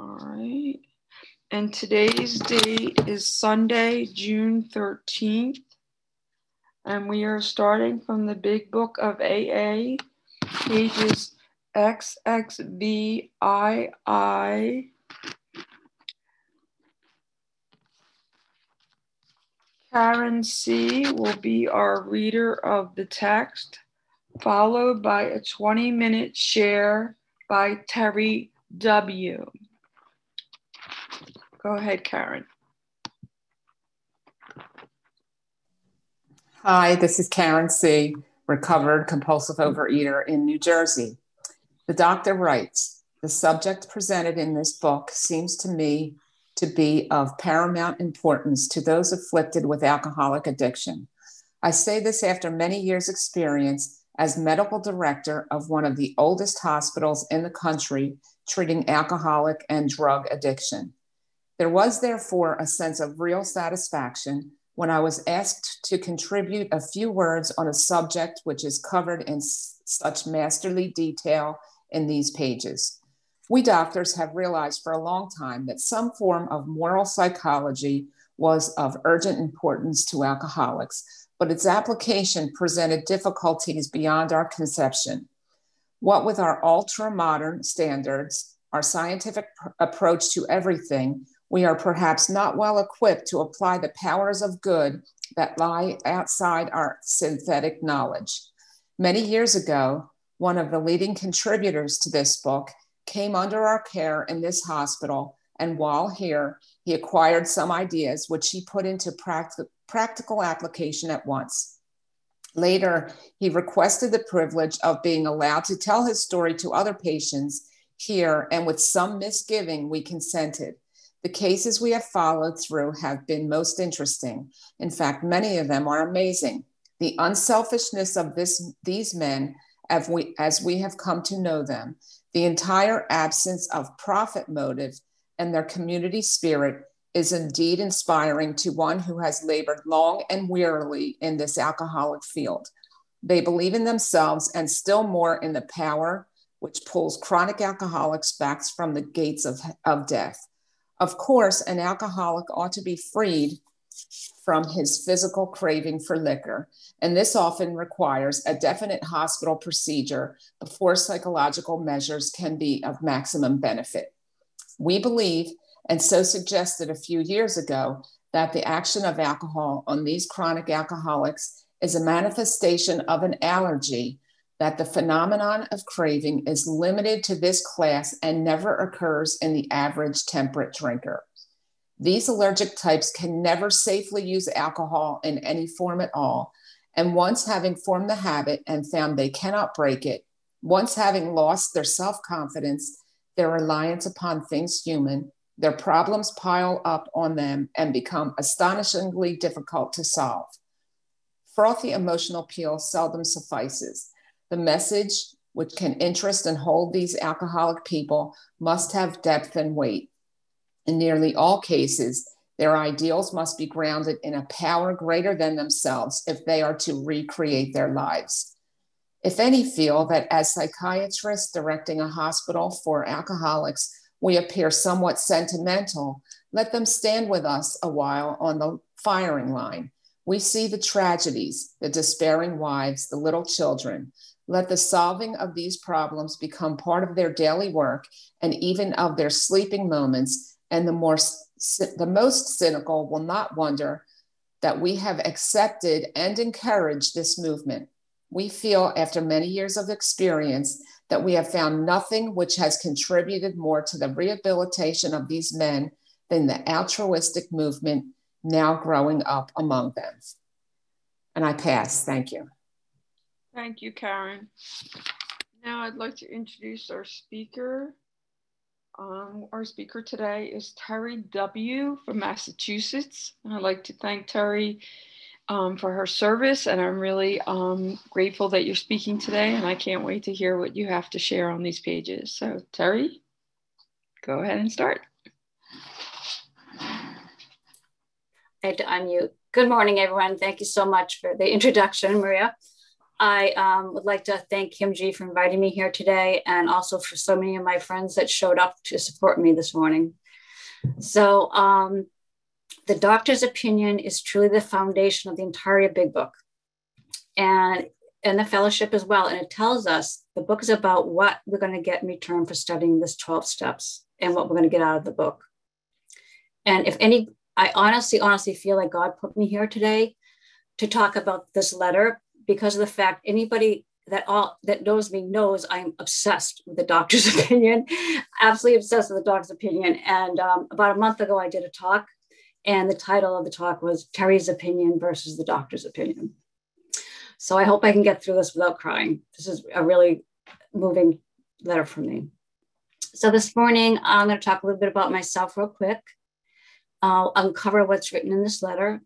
All right. And today's date is Sunday, June 13th. And we are starting from the Big Book of AA, pages XXVII. Karen C. will be our reader of the text, followed by a 20 minute share by Terry W. Go ahead, Karen. Hi, this is Karen C., recovered compulsive overeater in New Jersey. The doctor writes The subject presented in this book seems to me to be of paramount importance to those afflicted with alcoholic addiction. I say this after many years' experience as medical director of one of the oldest hospitals in the country treating alcoholic and drug addiction. There was, therefore, a sense of real satisfaction when I was asked to contribute a few words on a subject which is covered in such masterly detail in these pages. We doctors have realized for a long time that some form of moral psychology was of urgent importance to alcoholics, but its application presented difficulties beyond our conception. What with our ultra modern standards, our scientific pr- approach to everything, we are perhaps not well equipped to apply the powers of good that lie outside our synthetic knowledge. Many years ago, one of the leading contributors to this book came under our care in this hospital, and while here, he acquired some ideas which he put into practic- practical application at once. Later, he requested the privilege of being allowed to tell his story to other patients here, and with some misgiving, we consented. The cases we have followed through have been most interesting. In fact, many of them are amazing. The unselfishness of this, these men, as we, as we have come to know them, the entire absence of profit motive, and their community spirit is indeed inspiring to one who has labored long and wearily in this alcoholic field. They believe in themselves and still more in the power which pulls chronic alcoholics back from the gates of, of death. Of course, an alcoholic ought to be freed from his physical craving for liquor, and this often requires a definite hospital procedure before psychological measures can be of maximum benefit. We believe, and so suggested a few years ago, that the action of alcohol on these chronic alcoholics is a manifestation of an allergy that the phenomenon of craving is limited to this class and never occurs in the average temperate drinker. These allergic types can never safely use alcohol in any form at all. And once having formed the habit and found they cannot break it, once having lost their self confidence, their reliance upon things human, their problems pile up on them and become astonishingly difficult to solve. Frothy emotional appeal seldom suffices. The message, which can interest and hold these alcoholic people, must have depth and weight. In nearly all cases, their ideals must be grounded in a power greater than themselves if they are to recreate their lives. If any feel that as psychiatrists directing a hospital for alcoholics, we appear somewhat sentimental, let them stand with us a while on the firing line. We see the tragedies, the despairing wives, the little children. Let the solving of these problems become part of their daily work and even of their sleeping moments. And the, more, the most cynical will not wonder that we have accepted and encouraged this movement. We feel, after many years of experience, that we have found nothing which has contributed more to the rehabilitation of these men than the altruistic movement now growing up among them. And I pass. Thank you. Thank you, Karen. Now I'd like to introduce our speaker. Um, our speaker today is Terry W. from Massachusetts. And I'd like to thank Terry um, for her service, and I'm really um, grateful that you're speaking today. And I can't wait to hear what you have to share on these pages. So, Terry, go ahead and start. I had to unmute. Good morning, everyone. Thank you so much for the introduction, Maria. I um, would like to thank Kim G for inviting me here today and also for so many of my friends that showed up to support me this morning. So, um, the doctor's opinion is truly the foundation of the entire big book and, and the fellowship as well. And it tells us the book is about what we're going to get in return for studying this 12 steps and what we're going to get out of the book. And if any, I honestly, honestly feel like God put me here today to talk about this letter because of the fact anybody that all that knows me knows I'm obsessed with the doctor's opinion, absolutely obsessed with the doctor's opinion. And um, about a month ago, I did a talk, and the title of the talk was Terry's opinion versus the doctor's opinion. So I hope I can get through this without crying. This is a really moving letter for me. So this morning, I'm going to talk a little bit about myself real quick. I'll uncover what's written in this letter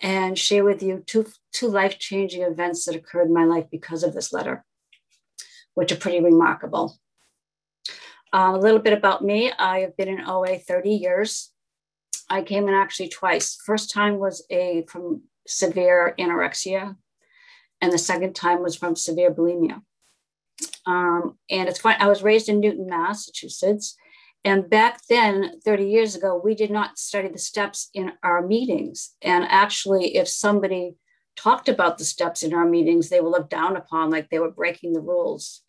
and share with you two, two life changing events that occurred in my life because of this letter, which are pretty remarkable. Um, a little bit about me I have been in OA 30 years. I came in actually twice. First time was a from severe anorexia, and the second time was from severe bulimia. Um, and it's fun. I was raised in Newton, Massachusetts, and back then, 30 years ago, we did not study the steps in our meetings. And actually, if somebody talked about the steps in our meetings, they were looked down upon like they were breaking the rules.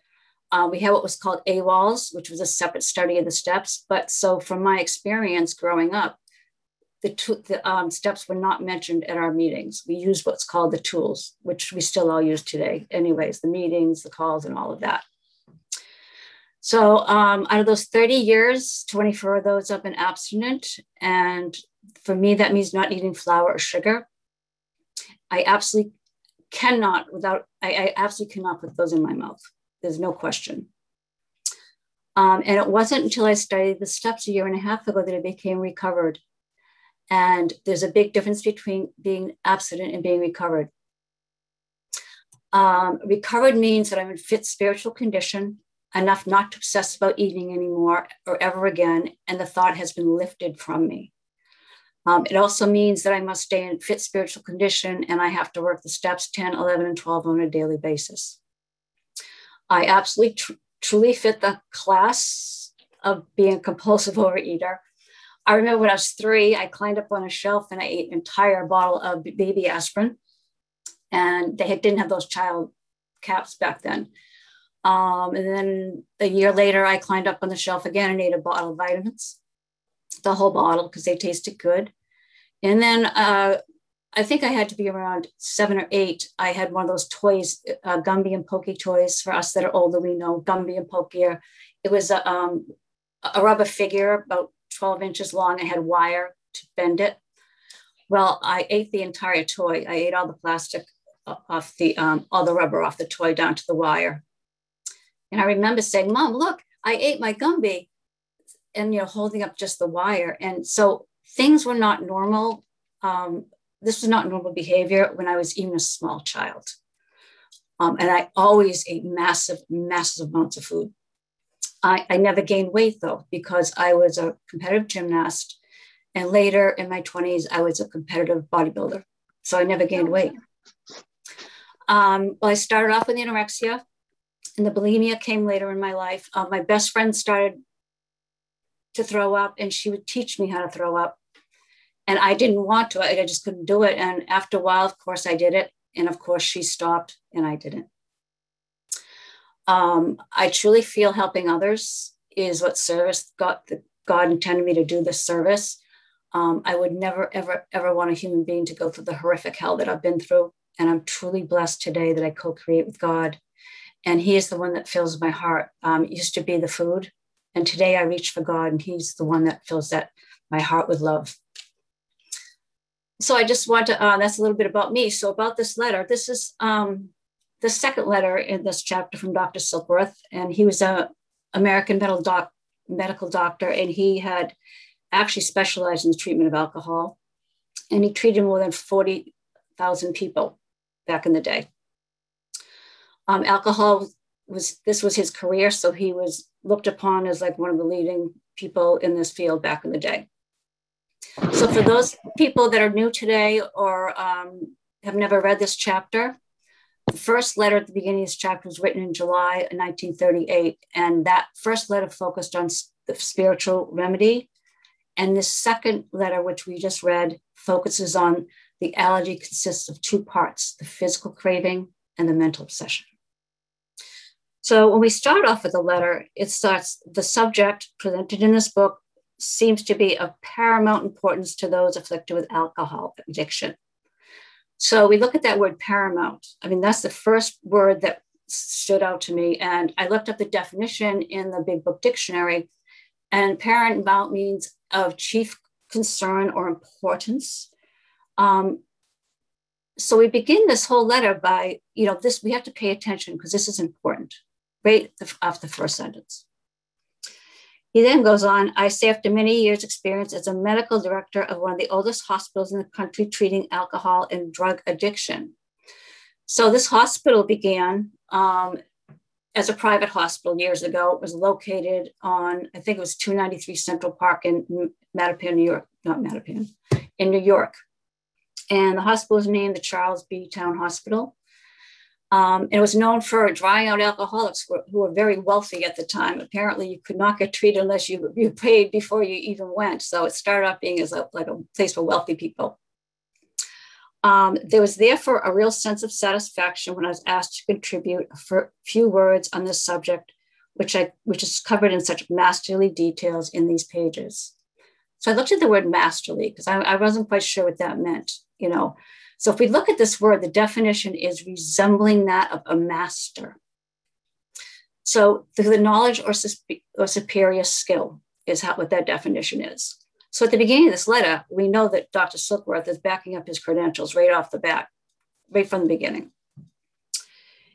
Uh, we had what was called AWOLs, which was a separate study of the steps. But so, from my experience growing up, the, the um, steps were not mentioned at our meetings. We used what's called the tools, which we still all use today, anyways, the meetings, the calls, and all of that. So um, out of those 30 years, 24 of those I've been abstinent. And for me, that means not eating flour or sugar. I absolutely cannot, without, I, I absolutely cannot put those in my mouth. There's no question. Um, and it wasn't until I studied the steps a year and a half ago that I became recovered. And there's a big difference between being abstinent and being recovered. Um, recovered means that I'm in fit spiritual condition enough not to obsess about eating anymore or ever again, and the thought has been lifted from me. Um, it also means that I must stay in fit spiritual condition and I have to work the steps 10, 11, and 12 on a daily basis. I absolutely tr- truly fit the class of being a compulsive overeater. I remember when I was three, I climbed up on a shelf and I ate an entire bottle of baby aspirin. And they didn't have those child caps back then. Um, and then a year later, I climbed up on the shelf again and ate a bottle of vitamins, the whole bottle, because they tasted good. And then uh, I think I had to be around seven or eight. I had one of those toys, uh, Gumby and Pokey toys. For us that are older, we know Gumby and Pokey. It was a, um, a rubber figure about 12 inches long. I had wire to bend it. Well, I ate the entire toy. I ate all the plastic off the, um, all the rubber off the toy down to the wire. And I remember saying, Mom, look, I ate my Gumby and, you know, holding up just the wire. And so things were not normal. Um, this was not normal behavior when I was even a small child. Um, and I always ate massive, massive amounts of food. I, I never gained weight though, because I was a competitive gymnast. And later in my 20s, I was a competitive bodybuilder. So I never gained weight. Um, well, I started off with anorexia and the bulimia came later in my life. Uh, my best friend started to throw up, and she would teach me how to throw up. And I didn't want to, I just couldn't do it. And after a while, of course, I did it. And of course, she stopped, and I didn't. Um, I truly feel helping others is what service God, God intended me to do this service. Um, I would never, ever, ever want a human being to go through the horrific hell that I've been through. And I'm truly blessed today that I co create with God and he is the one that fills my heart. Um, used to be the food, and today I reach for God, and He's the one that fills that my heart with love. So I just want to. Uh, that's a little bit about me. So about this letter, this is um, the second letter in this chapter from Dr. Silkworth, and he was a American medical doc, medical doctor, and he had actually specialized in the treatment of alcohol, and he treated more than forty thousand people back in the day. Um, alcohol was this was his career, so he was looked upon as like one of the leading people in this field back in the day. So for those people that are new today or um, have never read this chapter, The first letter at the beginning of this chapter was written in July 1938, and that first letter focused on the spiritual remedy. And this second letter, which we just read, focuses on the allergy consists of two parts the physical craving and the mental obsession. So when we start off with the letter, it starts the subject presented in this book seems to be of paramount importance to those afflicted with alcohol addiction. So we look at that word paramount. I mean, that's the first word that stood out to me. And I looked up the definition in the Big Book Dictionary, and paramount means of chief concern or importance. Um, so we begin this whole letter by, you know, this we have to pay attention because this is important, right off the first sentence. He then goes on, I say after many years experience as a medical director of one of the oldest hospitals in the country treating alcohol and drug addiction. So this hospital began um, as a private hospital years ago. It was located on, I think it was 293 Central Park in Mattapan, New York, not Mattapan, in New York. And the hospital is named the Charles B. Towns Hospital. Um, it was known for drying out alcoholics who were very wealthy at the time. Apparently, you could not get treated unless you, you paid before you even went. So it started off being as a, like a place for wealthy people. Um, there was therefore a real sense of satisfaction when I was asked to contribute a few words on this subject, which I which is covered in such masterly details in these pages. So I looked at the word masterly because I, I wasn't quite sure what that meant. You know, so if we look at this word, the definition is resembling that of a master. So the knowledge or, or superior skill is how, what that definition is. So at the beginning of this letter, we know that Dr. Silkworth is backing up his credentials right off the bat, right from the beginning.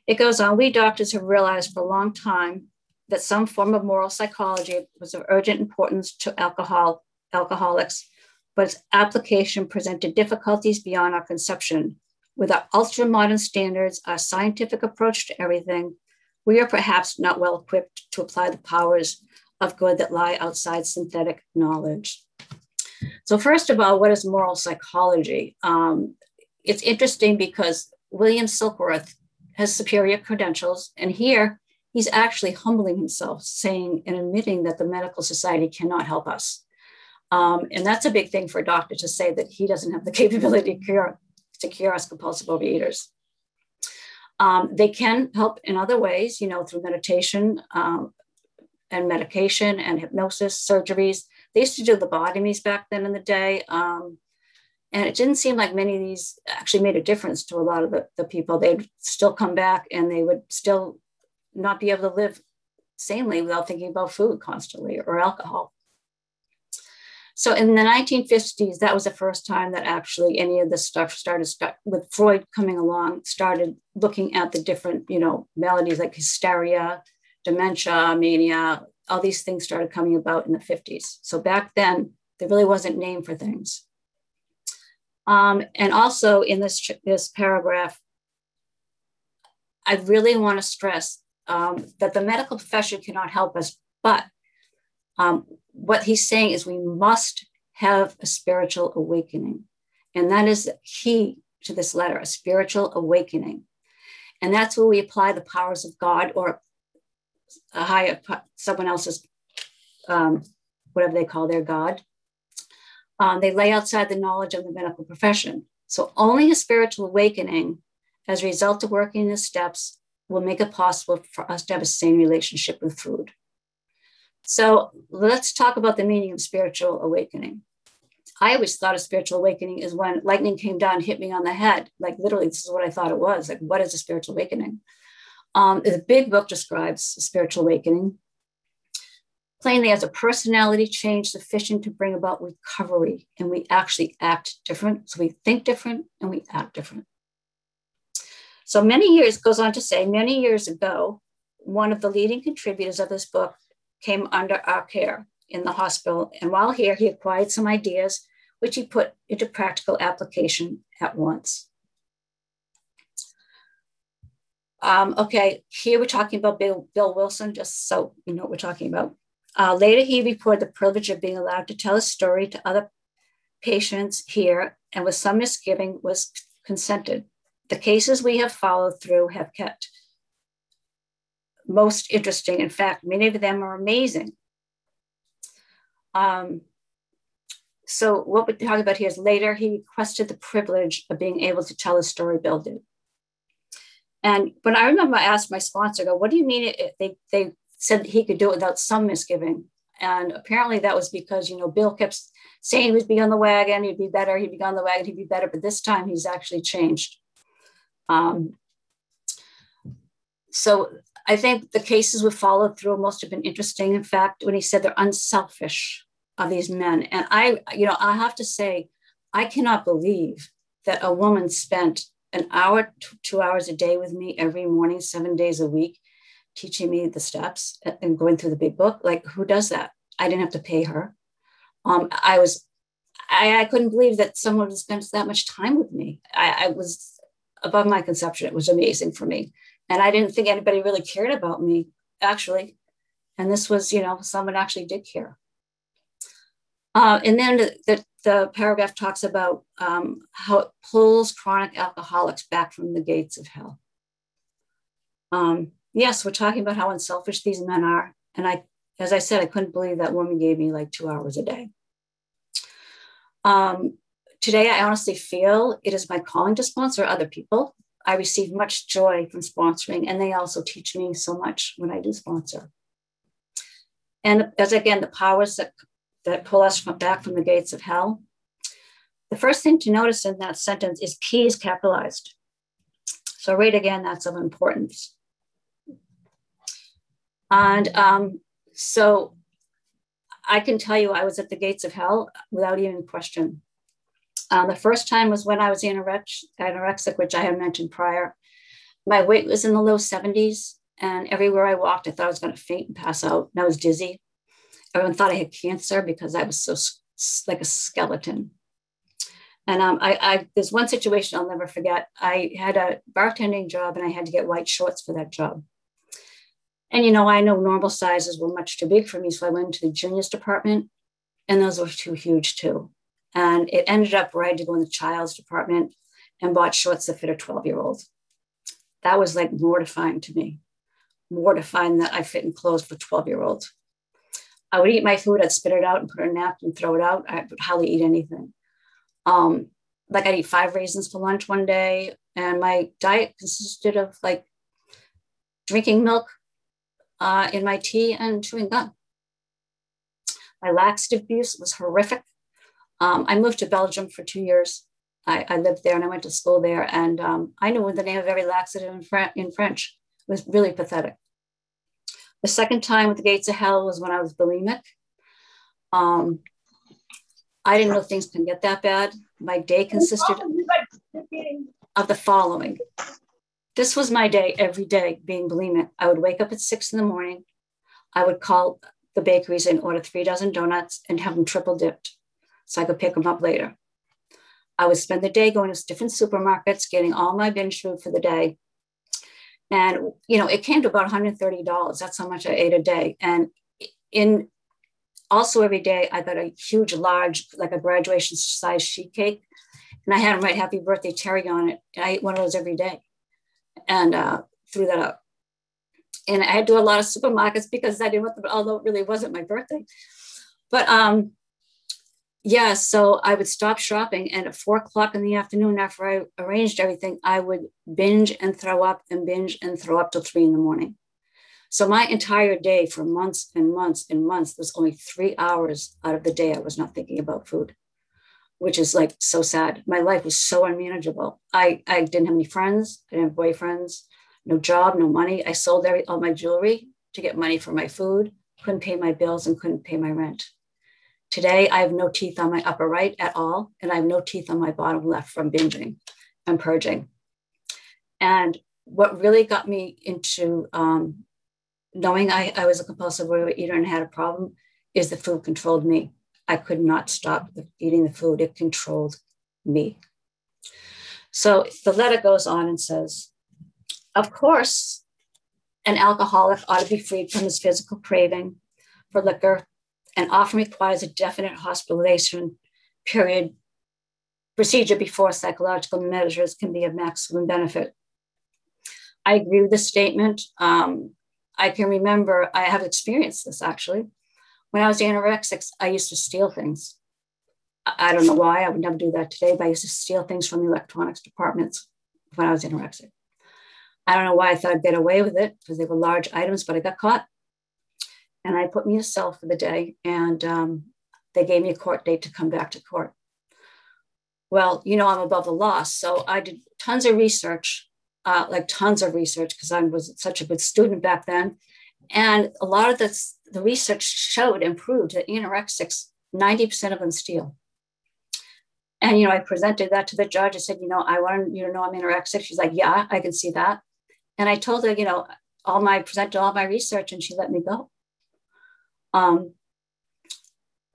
It goes on, we doctors have realized for a long time that some form of moral psychology was of urgent importance to alcohol, alcoholics but its application presented difficulties beyond our conception. With our ultra modern standards, our scientific approach to everything, we are perhaps not well equipped to apply the powers of good that lie outside synthetic knowledge. So, first of all, what is moral psychology? Um, it's interesting because William Silkworth has superior credentials, and here he's actually humbling himself, saying and admitting that the medical society cannot help us. Um, and that's a big thing for a doctor to say that he doesn't have the capability to cure, to cure us compulsive overeaters. Um, they can help in other ways, you know, through meditation um, and medication and hypnosis, surgeries. They used to do lobotomies back then in the day. Um, and it didn't seem like many of these actually made a difference to a lot of the, the people. They'd still come back and they would still not be able to live sanely without thinking about food constantly or alcohol. So in the 1950s, that was the first time that actually any of this stuff started start, with Freud coming along, started looking at the different, you know, maladies like hysteria, dementia, mania, all these things started coming about in the 50s. So back then, there really wasn't name for things. Um, and also in this, this paragraph, I really want to stress um, that the medical profession cannot help us, but um, what he's saying is we must have a spiritual awakening. And that is the key to this letter a spiritual awakening. And that's where we apply the powers of God or a higher, someone else's, um, whatever they call their God. Um, they lay outside the knowledge of the medical profession. So only a spiritual awakening as a result of working the steps will make it possible for us to have a sane relationship with food. So let's talk about the meaning of spiritual awakening. I always thought a spiritual awakening is when lightning came down, hit me on the head. Like literally, this is what I thought it was. Like, what is a spiritual awakening? Um, the big book describes spiritual awakening plainly as a personality change sufficient to bring about recovery, and we actually act different. So we think different and we act different. So many years goes on to say, many years ago, one of the leading contributors of this book came under our care in the hospital. And while here, he acquired some ideas, which he put into practical application at once. Um, okay, here we're talking about Bill, Bill Wilson, just so you know what we're talking about. Uh, later, he reported the privilege of being allowed to tell his story to other patients here, and with some misgiving, was consented The cases we have followed through have kept most interesting. In fact, many of them are amazing. Um, so what we're talking about here is later he requested the privilege of being able to tell his story Bill did. And when I remember I asked my sponsor, go, what do you mean it, they, they said he could do it without some misgiving? And apparently that was because, you know, Bill kept saying he would be on the wagon, he'd be better, he'd be on the wagon, he'd be better. But this time he's actually changed. Um, so I think the cases we followed through must have been interesting. In fact, when he said they're unselfish of these men. And I, you know, I have to say, I cannot believe that a woman spent an hour, two hours a day with me every morning, seven days a week, teaching me the steps and going through the big book. Like, who does that? I didn't have to pay her. Um, I was, I, I couldn't believe that someone would spend that much time with me. I, I was above my conception. It was amazing for me. And I didn't think anybody really cared about me, actually. And this was, you know, someone actually did care. Uh, and then the, the, the, paragraph talks about um, how it pulls chronic alcoholics back from the gates of hell. Um, yes, we're talking about how unselfish these men are. And I, as I said, I couldn't believe that woman gave me like two hours a day. Um, today, I honestly feel it is my calling to sponsor other people. I receive much joy from sponsoring, and they also teach me so much when I do sponsor. And as again, the powers that that pull us from, back from the gates of hell. The first thing to notice in that sentence is is capitalized. So read again, that's of importance. And um, so I can tell you I was at the gates of hell without even question. Um, the first time was when I was anorex- anorexic, which I had mentioned prior. My weight was in the low 70s, and everywhere I walked, I thought I was going to faint and pass out. And I was dizzy. Everyone thought I had cancer because I was so like a skeleton. And um, I, I, there's one situation I'll never forget. I had a bartending job and I had to get white shorts for that job. And you know, I know normal sizes were much too big for me, so I went to the juniors department, and those were too huge too. And it ended up where I had to go in the child's department and bought shorts that fit a 12 year old. That was like mortifying to me, mortifying that I fit in clothes for 12 year olds. I would eat my food, I'd spit it out and put it in a napkin, throw it out. I would hardly eat anything. Um, like I'd eat five raisins for lunch one day, and my diet consisted of like drinking milk uh, in my tea and chewing gum. My laxative abuse was horrific. Um, I moved to Belgium for two years. I, I, lived there and I went to school there, and um, I knew the name of every laxative in, Fr- in French. It was really pathetic. The second time with the gates of hell was when I was bulimic. Um, I didn't know things can get that bad. My day consisted of the following. This was my day every day being bulimic. I would wake up at six in the morning. I would call the bakeries and order three dozen donuts and have them triple dipped so I could pick them up later. I would spend the day going to different supermarkets, getting all my binge food for the day, and, you know, it came to about $130. That's how much I ate a day. And in also every day, I got a huge, large, like a graduation size sheet cake. And I had them write happy birthday Terry on it. And I ate one of those every day and uh, threw that up. And I had to do a lot of supermarkets because I didn't want them, although it really wasn't my birthday. But um, yeah, so I would stop shopping, and at four o'clock in the afternoon, after I arranged everything, I would binge and throw up and binge and throw up till three in the morning. So my entire day for months and months and months, was only three hours out of the day I was not thinking about food, which is like so sad. My life was so unmanageable. I, I didn't have any friends, I didn't have boyfriends, no job, no money. I sold every, all my jewelry to get money for my food, couldn't pay my bills and couldn't pay my rent. Today, I have no teeth on my upper right at all, and I have no teeth on my bottom left from binging and purging. And what really got me into um, knowing I, I was a compulsive eater and had a problem is the food controlled me. I could not stop eating the food, it controlled me. So the letter goes on and says, Of course, an alcoholic ought to be freed from his physical craving for liquor, and often requires a definite hospitalization period procedure before psychological measures can be of maximum benefit. I agree with the statement. Um, I can remember, I have experienced this actually. When I was anorexic, I used to steal things. I don't know why, I would never do that today, but I used to steal things from the electronics departments when I was anorexic. I don't know why I thought I'd get away with it because they were large items, but I got caught. And I put me in a cell for the day, and um, they gave me a court date to come back to court. Well, you know, I'm above the law. So I did tons of research, uh, like tons of research, because I was such a good student back then. And a lot of this, the research showed and proved that anorexics, 90% of them steal. And, you know, I presented that to the judge. I said, you know, I want you to know I'm anorexic. She's like, yeah, I can see that. And I told her, you know, all my, presented all my research and she let me go. Um,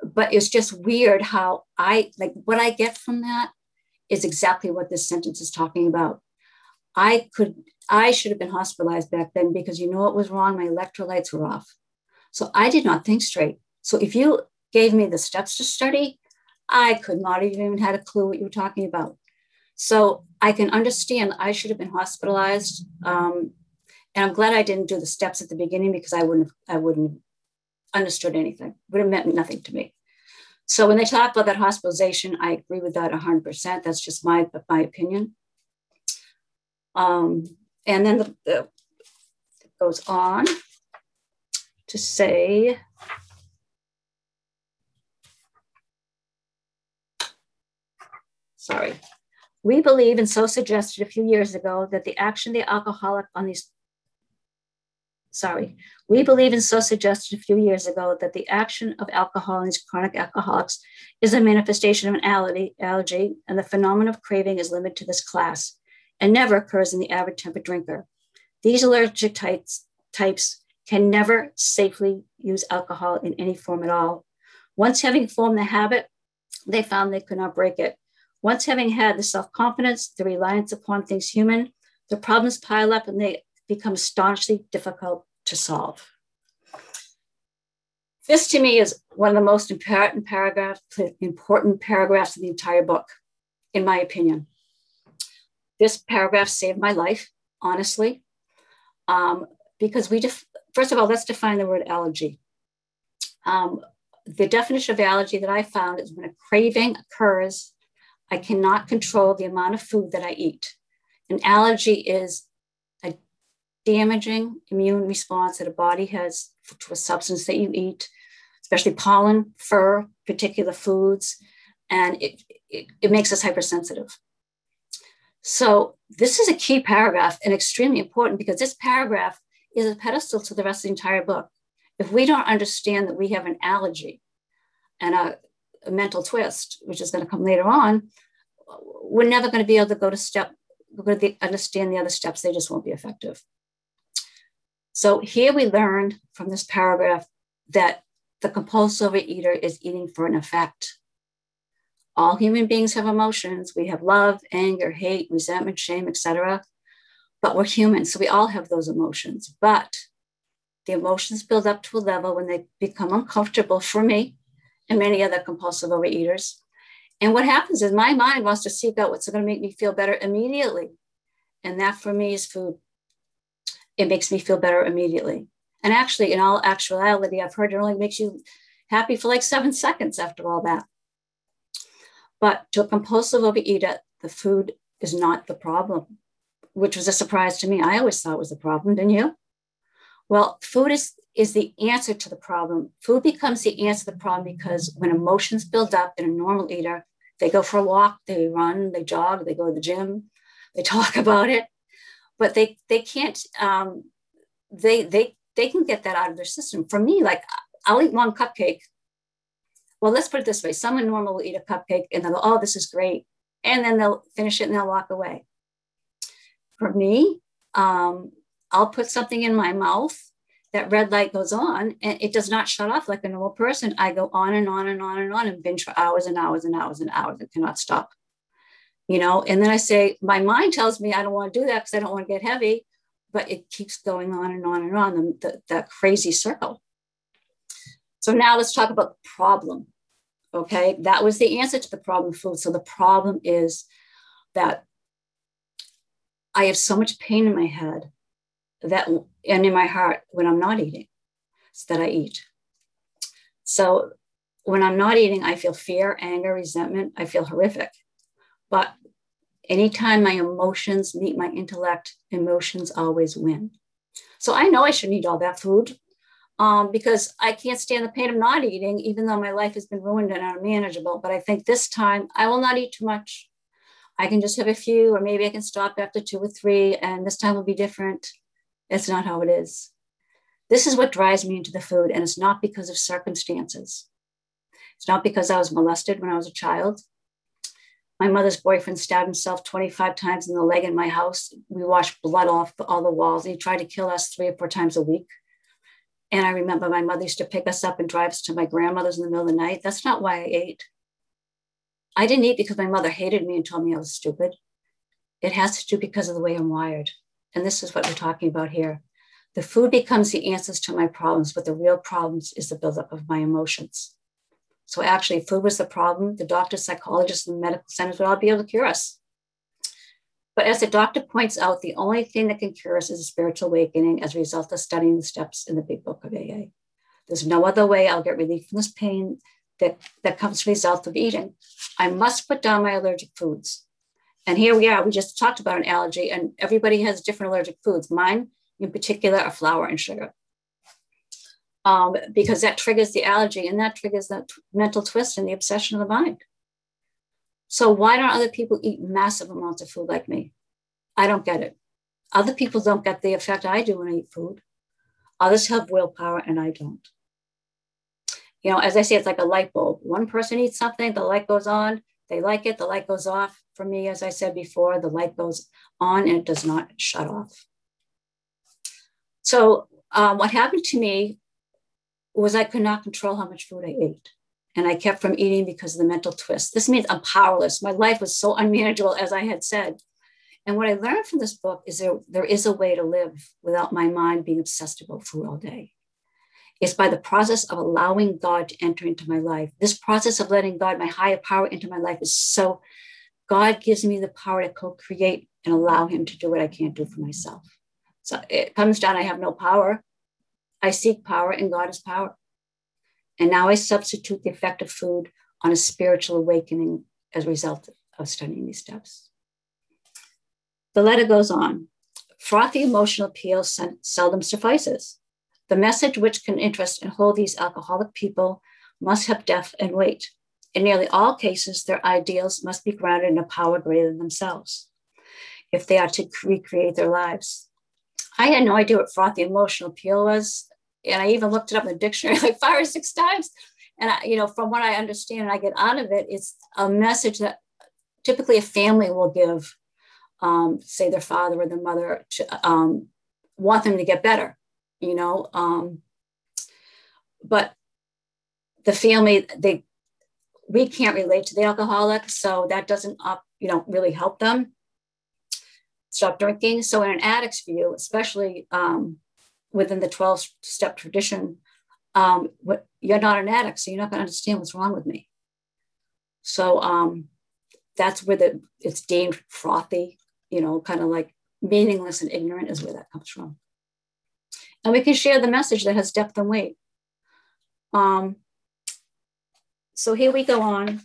but it's just weird how I, like what I get from that is exactly what this sentence is talking about. I could, I should have been hospitalized back then because you know what was wrong? My electrolytes were off. So I did not think straight. So if you gave me the steps to study, I could not have even had a clue what you were talking about. So I can understand I should have been hospitalized. Um, and I'm glad I didn't do the steps at the beginning because I wouldn't I wouldn't understood anything. Would have meant nothing to me. So when they talk about that hospitalization, I agree with that 100%. That's just my, my opinion. Um, and then the, the, it goes on to say, sorry. We believe, and so suggested a few years ago, that the action of the alcoholic on these, sorry, we believe, and so suggested a few years ago, that the action of alcohol in these chronic alcoholics is a manifestation of an allergy, and the phenomenon of craving is limited to this class and never occurs in the average temperate drinker. These allergic types, types can never safely use alcohol in any form at all. Once having formed the habit, they found they could not break it. Once having had the self confidence, the reliance upon things human, the problems pile up and they become astonishingly difficult to solve. This to me is one of the most important paragraphs, important paragraphs of the entire book, in my opinion. This paragraph saved my life, honestly, um, because we, def- first of all, let's define the word allergy. Um, the definition of allergy that I found is when a craving occurs I cannot control the amount of food that I eat. An allergy is damaging immune response that a body has to a substance that you eat, especially pollen, fur, particular foods, and it, it, it makes us hypersensitive. So, this is a key paragraph and extremely important because this paragraph is a pedestal to the rest of the entire book. If we don't understand that we have an allergy and a a mental twist, which is going to come later on, we're never going to be able to go to step, going to understand the other steps, they just won't be effective. So here we learned from this paragraph that the compulsive eater is eating for an effect. All human beings have emotions. We have love, anger, hate, resentment, shame, etc. But we're human, so we all have those emotions. But the emotions build up to a level when they become uncomfortable for me and many other compulsive overeaters. And what happens is my mind wants to seek out what's going to make me feel better immediately. And that for me is food. It makes me feel better immediately. And actually, in all actuality, I've heard it only makes you happy for like seven seconds after all that. But to a compulsive overeater, the food is not the problem, which was a surprise to me. I always thought it was the problem, didn't you? Well, food is is the answer to the problem. Food becomes the answer to the problem because when emotions build up in a normal eater, they go for a walk, they run, they jog, they go to the gym, they talk about it, but they they can't um, they they they can get that out of their system. For me, like I'll eat one cupcake. Well, let's put it this way: someone normal will eat a cupcake and they'll go, "Oh, this is great," and then they'll finish it and they'll walk away. For me, um, I'll put something in my mouth that red light goes on and it does not shut off like a normal person. I go on and on and on and on and binge for hours and hours and hours and hours. It cannot stop. You know, and then I say, my mind tells me I don't want to do that because I don't want to get heavy, but it keeps going on and on and on, the, the, that crazy circle. So now let's talk about the problem. Okay, that was the answer to the problem food. So the problem is that I have so much pain in my head that and in my heart when I'm not eating, so that I eat. So when I'm not eating, I feel fear, anger, resentment. I feel horrific. But anytime my emotions meet my intellect, emotions always win. So I know I shouldn't eat all that food um, because I can't stand the pain of not eating, even though my life has been ruined and unmanageable. But I think this time I will not eat too much. I can just have a few, or maybe I can stop after two or three, and this time will be different. It's not how it is. This is what drives me into the food, and it's not because of circumstances. It's not because I was molested when I was a child. My mother's boyfriend stabbed himself 25 times in the leg in my house. We washed blood off all the walls, he tried to kill us three or four times a week. And I remember my mother used to pick us up and drive us to my grandmother's in the middle of the night. That's not why I ate. I didn't eat because my mother hated me and told me I was stupid. It has to do because of the way I'm wired. And this is what we're talking about here. The food becomes the answers to my problems, but the real problems is the buildup of my emotions. So actually, food was the problem. The doctors, psychologists, and medical centers would all be able to cure us. But as the doctor points out, the only thing that can cure us is a spiritual awakening as a result of studying the steps in the big book of AA. There's no other way I'll get relief from this pain that, that comes as a result of eating. I must put down my allergic foods. And here we are, we just talked about an allergy, and everybody has different allergic foods. Mine, in particular, are flour and sugar. Um, because that triggers the allergy and that triggers that t- mental twist and the obsession of the mind. So why don't other people eat massive amounts of food like me? I don't get it. Other people don't get the effect I do when I eat food. Others have willpower and I don't. You know, as I say, it's like a light bulb. One person eats something, the light goes on, they like it, the light goes off. For me, as I said before, the light goes on and it does not shut off. So, um, what happened to me was I could not control how much food I ate and I kept from eating because of the mental twist. This means I'm powerless. My life was so unmanageable, as I had said. And what I learned from this book is there, there is a way to live without my mind being obsessed about food all day. It's by the process of allowing God to enter into my life. This process of letting God, my higher power, into my life is so, God gives me the power to co create and allow Him to do what I can't do for myself. So it comes down, I have no power. I seek power, and God is power. And now I substitute the effect of food on a spiritual awakening as a result of studying these steps. The letter goes on. Frothy emotional appeal seldom suffices. The message which can interest and hold these alcoholic people must have depth and weight. In nearly all cases, their ideals must be grounded in a power greater than themselves if they are to recreate their lives. I had no idea what frothy emotional appeal was and I even looked it up in the dictionary like five or six times. And I, you know, from what I understand and I get out of it, it's a message that typically a family will give, um, say their father or their mother, to um, want them to get better, you know. Um, but the family, they we can't relate to the alcoholic, so that doesn't up, you know, really help them stop drinking. So in an addict's view, especially um, within the 12 step tradition, um, what, you're not an addict, so you're not going to understand what's wrong with me. So um, that's where the, it's deemed frothy, you know, kind of like meaningless and ignorant is where that comes from. And we can share the message that has depth and weight. Um, so here we go on.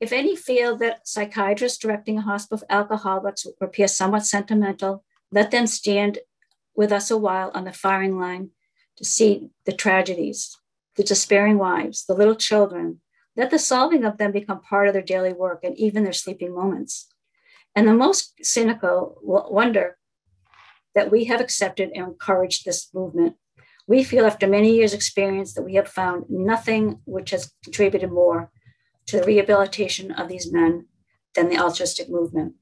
If any feel that psychiatrists directing a hospital for alcoholics appear somewhat sentimental let them stand with us a while on the firing line to see the tragedies, the despairing wives, the little children. Let the solving of them become part of their daily work and even their sleeping moments. And the most cynical will wonder that we have accepted and encouraged this movement. We feel after many years' experience that we have found nothing which has contributed more to the rehabilitation of these men than the altruistic movement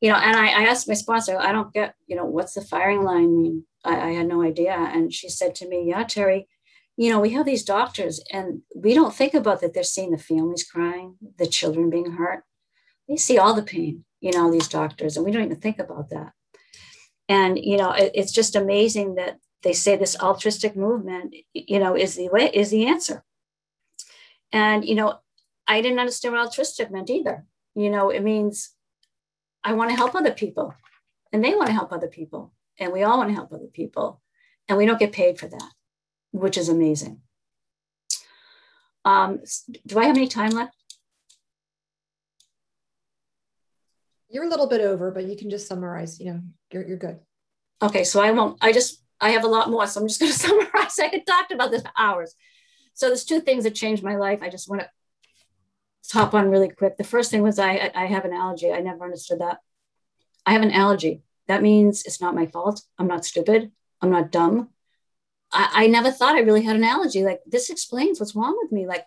you know, and I, I, asked my sponsor, I don't get, you know, what's the firing line mean? I, I, had no idea. And she said to me, Yeah, Terry, you know, we have these doctors and we don't think about that they're seeing the families crying, the children being hurt. They see all the pain, you know, these doctors, and we don't even think about that. And, you know, it, it's just amazing that they say this altruistic movement, you know, is the way is the answer. And you know, I didn't understand what altruistic meant either. You know, it means I want to help other people, and they want to help other people, and we all want to help other people, and we don't get paid for that, which is amazing. Um, do I have any time left? You're a little bit over, but you can just summarize. You know, you're you're good. Okay, so I won't. I just I have a lot more, so I'm just going to summarize. I could talk about this for hours. So there's two things that changed my life. I just want to top on really quick. The first thing was I I have an allergy. I never understood that. I have an allergy. That means it's not my fault. I'm not stupid. I'm not dumb. I, I never thought I really had an allergy. Like this explains what's wrong with me. Like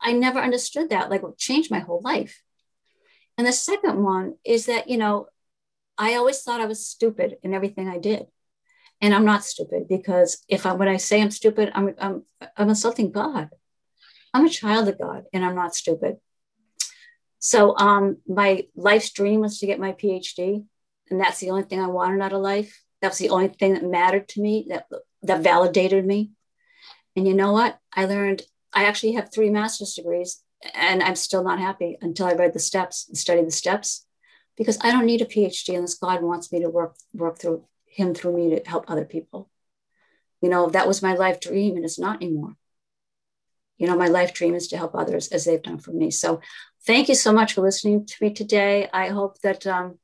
I never understood that. Like it changed my whole life. And the second one is that, you know, I always thought I was stupid in everything I did. And I'm not stupid because if I, when I say I'm stupid, I'm, I'm, I'm insulting God. I'm a child of God and I'm not stupid. So um, my life's dream was to get my PhD. And that's the only thing I wanted out of life. That's the only thing that mattered to me, that, that validated me. And you know what? I learned, I actually have three master's degrees and I'm still not happy until I read the steps and study the steps because I don't need a PhD unless God wants me to work work through him through me to help other people. You know, that was my life dream and it's not anymore. You know, my life dream is to help others as they've done for me. So thank you so much for listening to me today. I hope that um,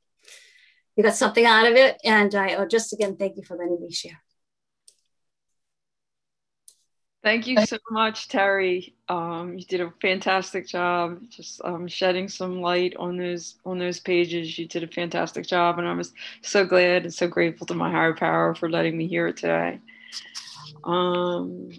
you got something out of it. And I oh, just again, thank you for letting me share. Thank you so much, Terry. Um, you did a fantastic job, just um, shedding some light on those on those pages. You did a fantastic job, and I was so glad and so grateful to my higher power for letting me hear it today. Um,